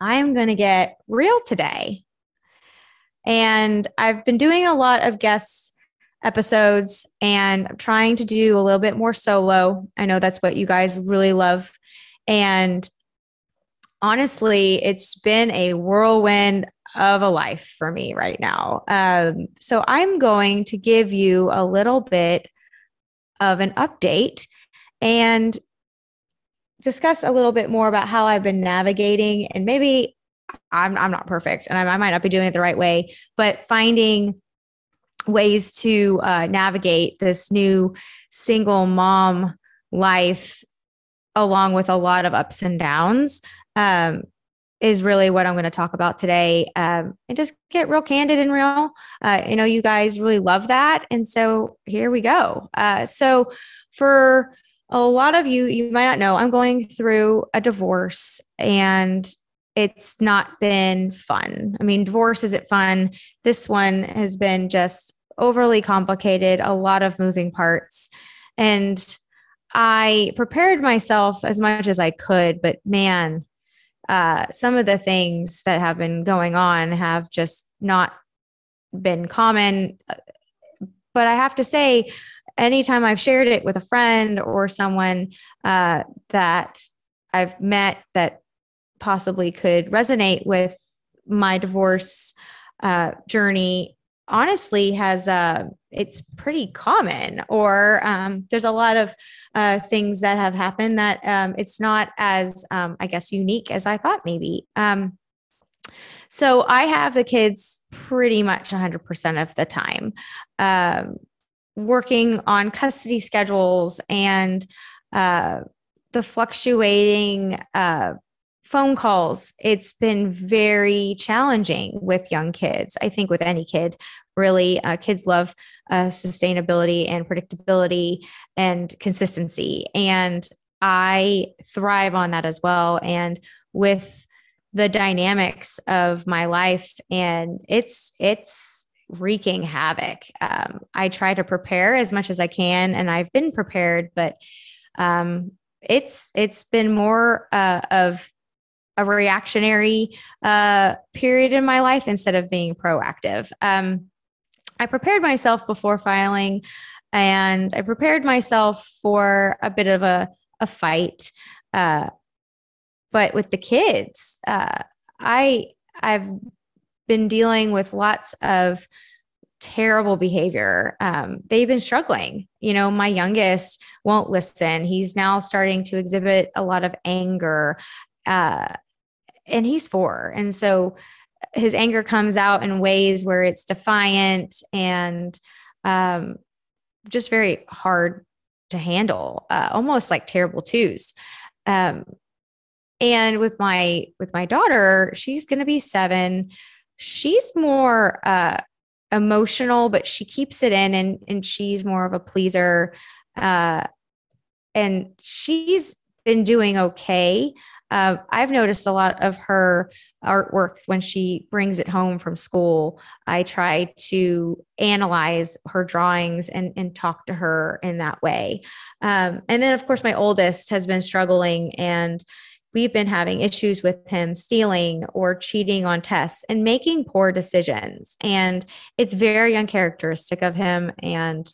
I am going to get real today. And I've been doing a lot of guest episodes and I'm trying to do a little bit more solo. I know that's what you guys really love. And honestly, it's been a whirlwind of a life for me right now. Um, so I'm going to give you a little bit of an update and discuss a little bit more about how I've been navigating and maybe I'm, I'm not perfect and I, I might not be doing it the right way, but finding ways to uh, navigate this new single mom life along with a lot of ups and downs um, is really what I'm going to talk about today um, and just get real candid and real. Uh, you know, you guys really love that. And so here we go. Uh, so for a lot of you, you might not know, I'm going through a divorce and it's not been fun. I mean, divorce isn't fun. This one has been just overly complicated, a lot of moving parts. And I prepared myself as much as I could, but man, uh, some of the things that have been going on have just not been common. But I have to say, anytime I've shared it with a friend or someone uh, that I've met that possibly could resonate with my divorce uh, journey, honestly has uh, it's pretty common. Or um, there's a lot of uh, things that have happened that um, it's not as um, I guess unique as I thought maybe. Um, so I have the kids pretty much 100% of the time. Working on custody schedules and uh, the fluctuating uh, phone calls, it's been very challenging with young kids. I think with any kid, really, uh, kids love uh, sustainability and predictability and consistency. And I thrive on that as well. And with the dynamics of my life, and it's, it's, wreaking havoc. Um, I try to prepare as much as I can, and I've been prepared, but um, it's it's been more uh, of a reactionary uh, period in my life instead of being proactive. Um, I prepared myself before filing, and I prepared myself for a bit of a a fight. Uh, but with the kids, uh, I I've been dealing with lots of terrible behavior. Um, they've been struggling. You know, my youngest won't listen. He's now starting to exhibit a lot of anger, uh, and he's four. And so his anger comes out in ways where it's defiant and um, just very hard to handle, uh, almost like terrible twos. Um, and with my with my daughter, she's going to be seven she's more uh, emotional, but she keeps it in and, and she's more of a pleaser. Uh, and she's been doing okay. Uh, I've noticed a lot of her artwork when she brings it home from school. I try to analyze her drawings and, and talk to her in that way. Um, and then, of course, my oldest has been struggling and we've been having issues with him stealing or cheating on tests and making poor decisions. And it's very uncharacteristic of him. And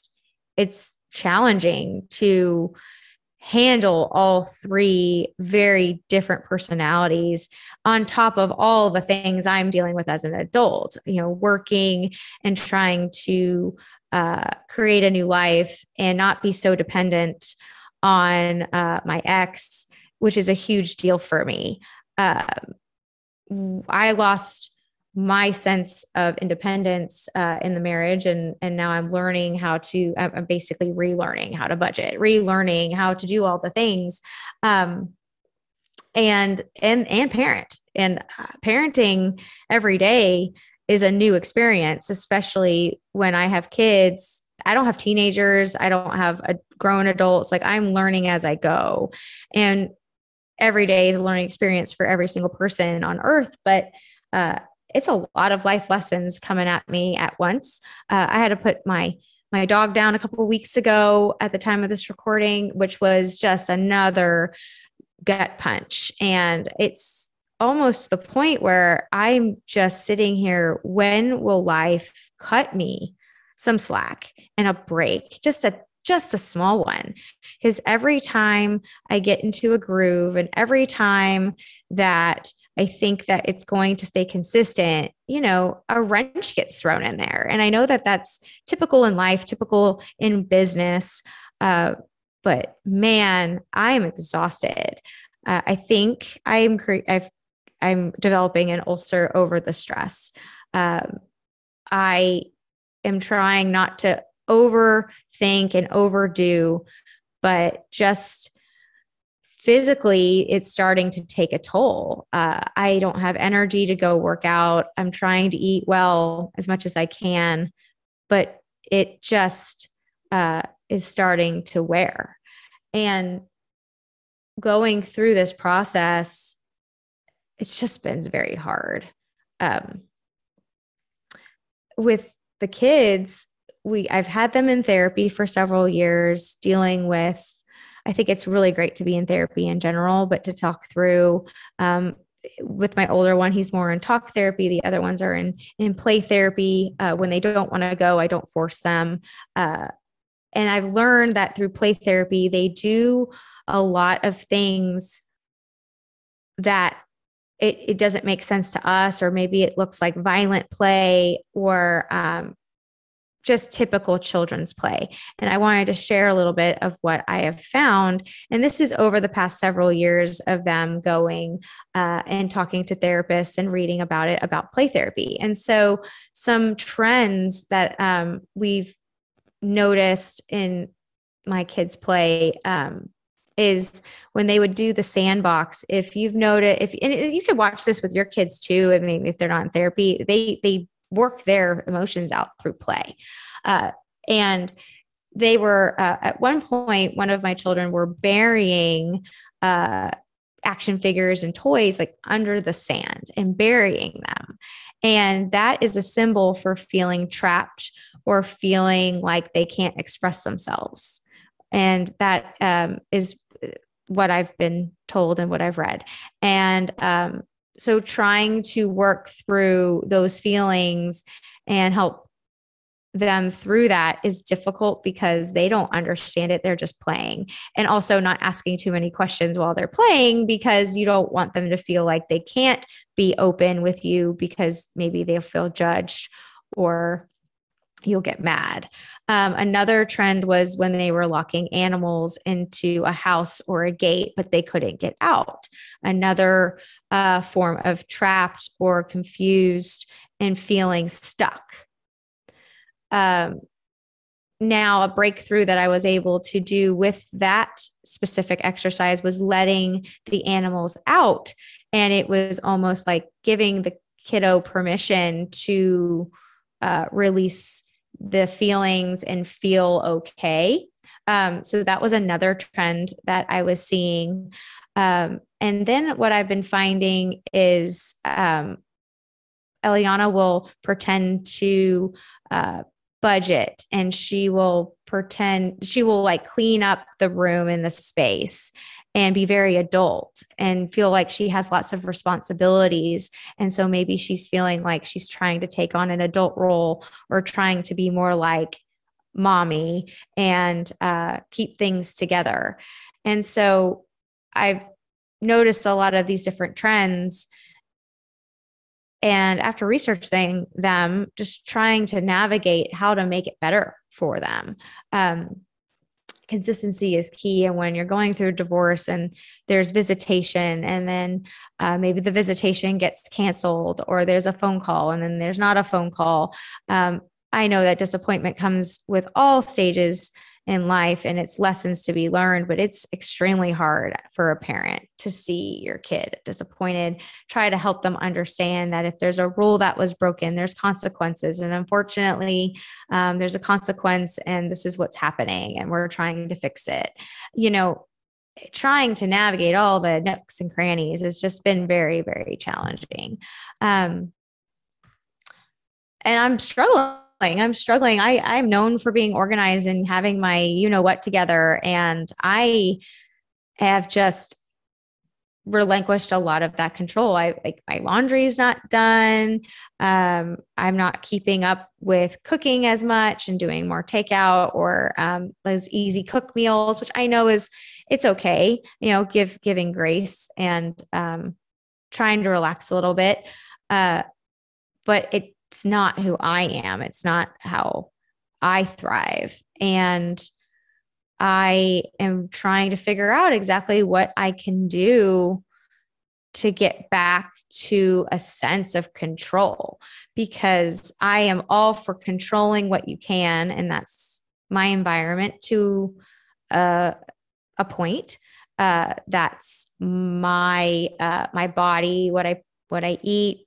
it's challenging to handle all three very different personalities on top of all the things I'm dealing with as an adult, you know, working and trying to uh, create a new life and not be so dependent on uh, my ex which is a huge deal for me. Uh, I lost my sense of independence uh, in the marriage, and and now I'm learning how to. I'm basically relearning how to budget, relearning how to do all the things, um, and and and parent. and uh, parenting every day is a new experience, especially when I have kids. I don't have teenagers. I don't have a grown adults. Like I'm learning as I go. And every day is a learning experience for every single person on earth. But uh, it's a lot of life lessons coming at me at once. Uh, I had to put my my dog down a couple weeks ago at the time of this recording, which was just another gut punch. And it's almost the point where I'm just sitting here. When will life cut me some slack and a break? Just a just a small one. Because every time I get into a groove and every time that I think that it's going to stay consistent, you know, a wrench gets thrown in there. And I know that that's typical in life, typical in business. Uh, but man, I am exhausted. Uh, I think I am cre- I've I'm developing an ulcer over the stress. Um, I am trying not to overthink and overdo, but just physically, it's starting to take a toll. Uh, I don't have energy to go work out. I'm trying to eat well as much as I can, but it just uh, is starting to wear. And going through this process, it's just been very hard. Um, with the kids, we I've had them in therapy for several years, dealing with. I think it's really great to be in therapy in general, but to talk through um, with my older one, he's more in talk therapy. The other ones are in in play therapy. Uh, when they don't want to go, I don't force them. Uh, and I've learned that through play therapy, they do a lot of things that it, it doesn't make sense to us, or maybe it looks like violent play or um, just typical children's play. And I wanted to share a little bit of what I have found. And this is over the past several years of them going uh, and talking to therapists and reading about it about play therapy. And so, some trends that um, we've noticed in my kids' play um, is when they would do the sandbox. If you've noted, if and you could watch this with your kids too, I mean, if they're not in therapy, they they work their emotions out through play, uh, and they were uh, at one point. One of my children were burying. Uh, action figures and toys like under the sand and burying them. And that is a symbol for feeling trapped or feeling like they can't express themselves. And that um, is what I've been told and what I've read. And um, so trying to work through those feelings and help them through that is difficult because they don't understand it. They're just playing. And also not asking too many questions while they're playing because you don't want them to feel like they can't be open with you because maybe they'll feel judged or you'll get mad. Um, another trend was when they were locking animals into a house or a gate, but they couldn't get out. Another uh, form of trapped or confused and feeling stuck. Um, now, a breakthrough that I was able to do with that specific exercise was letting the animals out. And it was almost like giving the kiddo permission to uh, release the feelings and feel okay. Um, so that was another trend that I was seeing. Um, and then what I've been finding is um, Eliana will pretend to uh, budget and she will pretend, she will like clean up the room in the space and be very adult and feel like she has lots of responsibilities. And so maybe she's feeling like she's trying to take on an adult role or trying to be more like mommy and uh, keep things together. And so I've noticed a lot of these different trends. And after researching them, just trying to navigate how to make it better for them. Um, consistency is key. And when you're going through divorce and there's visitation, and then uh, maybe the visitation gets canceled, or there's a phone call, and then there's not a phone call. Um, I know that disappointment comes with all stages in life and it's lessons to be learned, but it's extremely hard for a parent to see your kid disappointed. Try to help them understand that if there's a rule that was broken, there's consequences. And unfortunately, um, there's a consequence, and this is what's happening, and we're trying to fix it. You know, trying to navigate all the nooks and crannies has just been very, very challenging. Um, and I'm struggling. I'm struggling. I, I'm known for being organized and having my you know what together. And I have just relinquished a lot of that control. I like my laundry is not done. Um, I'm not keeping up with cooking as much and doing more takeout or um, those easy cook meals, which I know is it's okay. You know, give giving grace and um, trying to relax a little bit. Uh, but it it's not who I am. It's not how I thrive. And I am trying to figure out exactly what I can do to get back to a sense of control because I am all for controlling what you can. And that's my environment to uh, a point. Uh, that's my uh, my body, what I what I eat,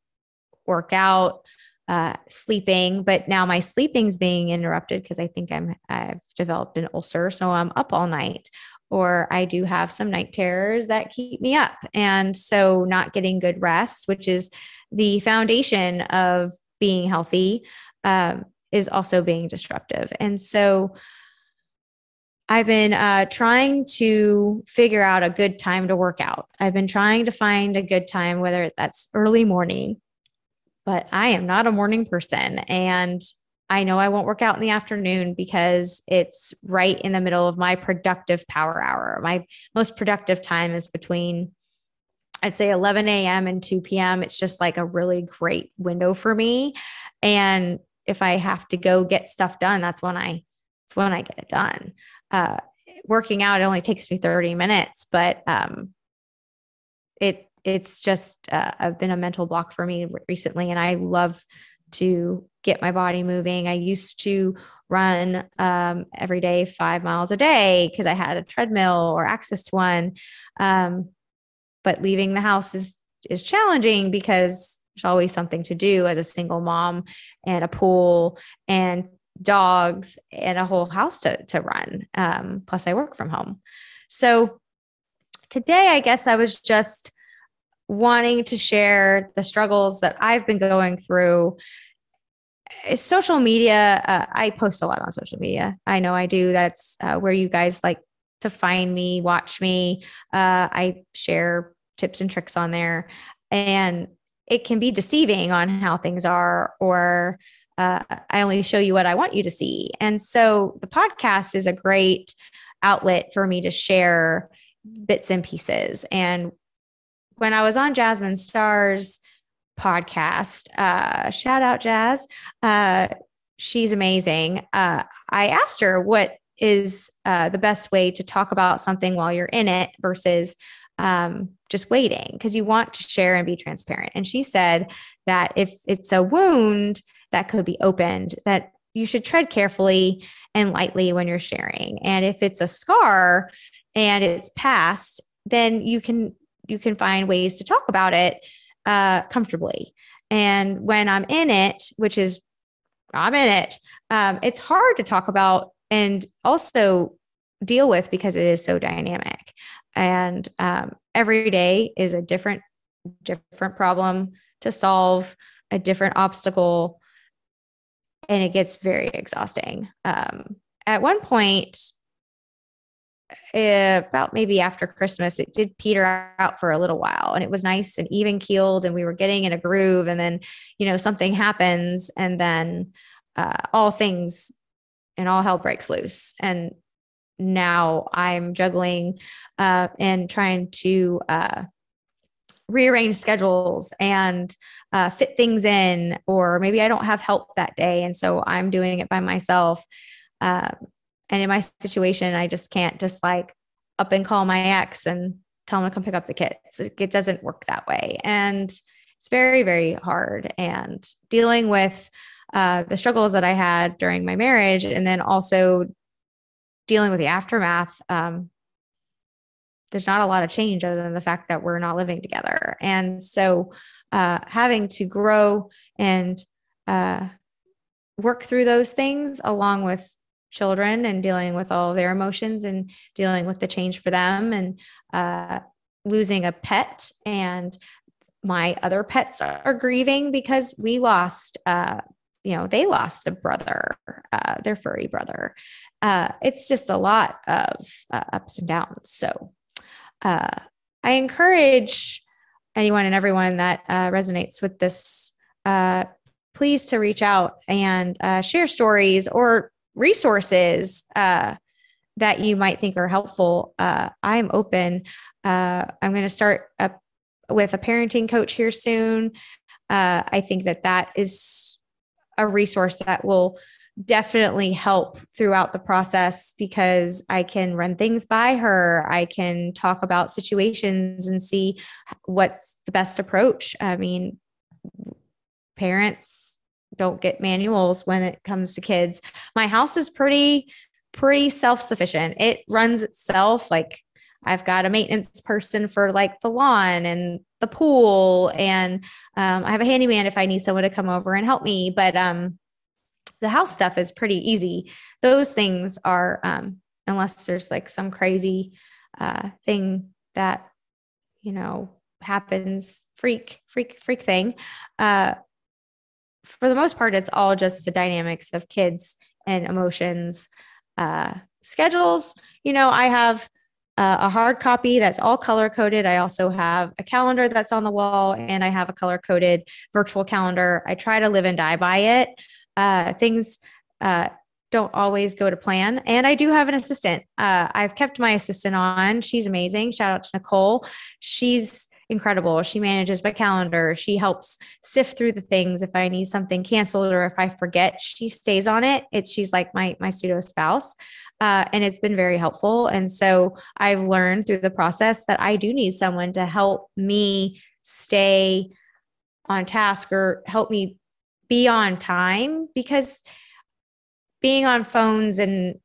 work out, uh, sleeping, but now my sleeping's being interrupted because I think I'm I've developed an ulcer, so I'm up all night. Or I do have some night terrors that keep me up. And so not getting good rest, which is the foundation of being healthy, um, is also being disruptive. And so I've been uh, trying to figure out a good time to work out. I've been trying to find a good time, whether that's early morning but I am not a morning person. And I know I won't work out in the afternoon because it's right in the middle of my productive power hour. My most productive time is between, I'd say 11 a.m. and 2 p.m. It's just like a really great window for me. And if I have to go get stuff done, that's when I, it's when I get it done. Uh, working out, it only takes me 30 minutes, but um, it it's just uh, been a mental block for me recently and i love to get my body moving. I used to run um, every day five miles a day because i had a treadmill or access to one. Um, but leaving the house is is challenging because there's always something to do as a single mom and a pool and dogs and a whole house to, to run um, plus i work from home. So today i guess i was just wanting to share the struggles that I've been going through. Social media, uh, I post a lot on social media. I know I do. That's uh, where you guys like to find me, watch me. Uh, I share tips and tricks on there. And it can be deceiving on how things are, or uh, I only show you what I want you to see. And so the podcast is a great outlet for me to share bits and pieces. And when I was on Jasmine Star's podcast, uh, shout out Jazz, uh, she's amazing. Uh, I asked her what is uh, the best way to talk about something while you're in it versus um, just waiting because you want to share and be transparent. And she said that if it's a wound that could be opened, that you should tread carefully and lightly when you're sharing. And if it's a scar and it's past, then you can you can find ways to talk about it uh, comfortably. And when I'm in it, which is I'm in it, um, it's hard to talk about and also deal with because it is so dynamic. And um, every day is a different different problem to solve, a different obstacle, and it gets very exhausting. Um, at one point, uh, about maybe after Christmas, it did peter out for a little while and it was nice and even keeled and we were getting in a groove. And then, you know, something happens and then uh, all things and all hell breaks loose. And now I'm juggling uh, and trying to uh, rearrange schedules and uh, fit things in, or maybe I don't have help that day. And so I'm doing it by myself. Uh, and in my situation, I just can't just like up and call my ex and tell him to come pick up the kids. It doesn't work that way. And it's very, very hard. And dealing with uh, the struggles that I had during my marriage, and then also dealing with the aftermath, um, there's not a lot of change other than the fact that we're not living together. And so uh, having to grow and uh, work through those things along with children and dealing with all their emotions and dealing with the change for them and uh, losing a pet. And my other pets are grieving because we lost uh, you know they lost a brother uh, their furry brother. Uh, it's just a lot of uh, ups and downs. So uh, i encourage anyone and everyone that uh, resonates with this please to reach out and share stories or resources uh, that you might think are helpful uh, i'm open uh, i'm going to start a with a parenting coach here soon. Uh, I think that that is a resource that will definitely help throughout the process because I can run things by her. I can talk about situations and see what's the best approach. I mean, parents don't get manuals when it comes to kids. My house is pretty pretty self-sufficient. It runs itself like I've got a maintenance person for like the lawn and the pool, and um, I have a handyman if I need someone to come over and help me. But um, the house stuff is pretty easy. Those things are, um, unless there's like some crazy uh, thing that you know happens, freak, freak, freak thing. Uh, for the most part, it's all just the dynamics of kids and emotions. Uh, schedules, you know, I have uh, a hard copy that's all color coded. I also have a calendar that's on the wall, and I have a color coded virtual calendar. I try to live and die by it. Uh, things uh, don't always go to plan. And I do have an assistant. Uh, I've kept my assistant on. She's amazing. Shout out to Nicole. She's incredible. She manages my calendar. She helps sift through the things if I need something canceled or if I forget, she stays on it. It's she's like my my pseudo spouse. Uh, and it's been very helpful. And so I've learned through the process that I do need someone to help me stay on task or help me be on time because being on phones and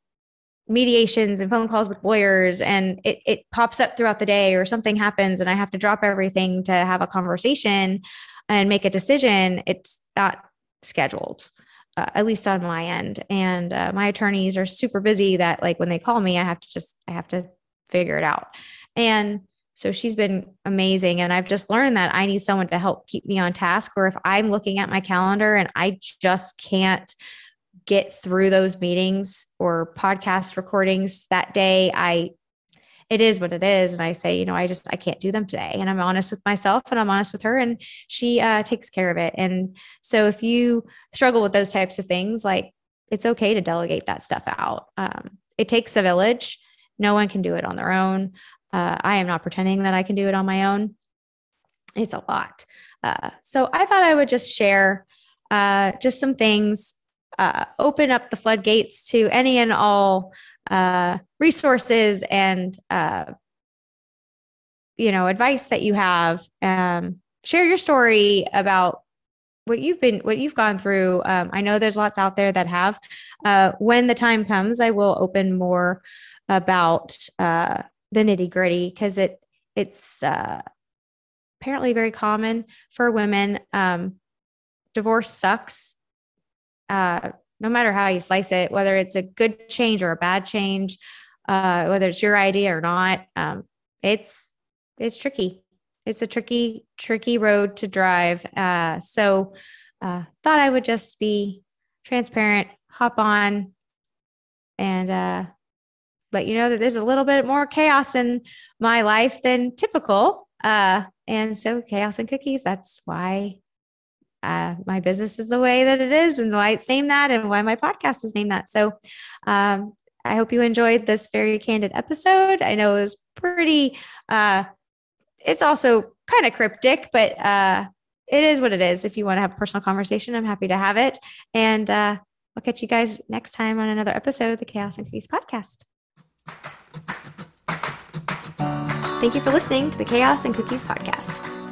mediations and phone calls with lawyers and it, it pops up throughout the day or something happens and I have to drop everything to have a conversation and make a decision, it's not scheduled uh, at least on my end. And uh, my attorneys are super busy that like when they call me, I have to just, I have to figure it out. And so she's been amazing. And I've just learned that I need someone to help keep me on task. Or if I'm looking at my calendar and I just can't get through those meetings or podcast recordings that day, I it is what it is. And I say, you know, I just, I can't do them today. And I'm honest with myself and I'm honest with her and she uh, takes care of it. And so if you struggle with those types of things, like it's okay to delegate that stuff out. Um, it takes a village. No one can do it on their own. Uh, I am not pretending that I can do it on my own. It's a lot. Uh, so I thought I would just share uh, just some things, uh, open up the floodgates to any and all uh, resources and uh, you know advice that you have. Um, share your story about what you've been what you've gone through. Um, i know there's lots out there that have. Uh, when the time comes i will open more about uh, the nitty gritty because it it's uh, apparently very common for women. Um, divorce sucks uh, no matter how you slice it, whether it's a good change or a bad change, uh, whether it's your idea or not, um, it's it's tricky. It's a tricky, tricky road to drive. Uh, so, uh, thought I would just be transparent, hop on, and uh, let you know that there's a little bit more chaos in my life than typical. Uh, and so, chaos and cookies. That's why uh, my business is the way that it is and why it's named that and why my podcast is named that. So um, I hope you enjoyed this very candid episode. I know it was pretty, uh, it's also kind of cryptic, but uh, it is what it is. If you want to have a personal conversation, I'm happy to have it. And uh, I'll catch you guys next time on another episode of the Chaos and Cookies podcast. Thank you for listening to the Chaos and Cookies podcast.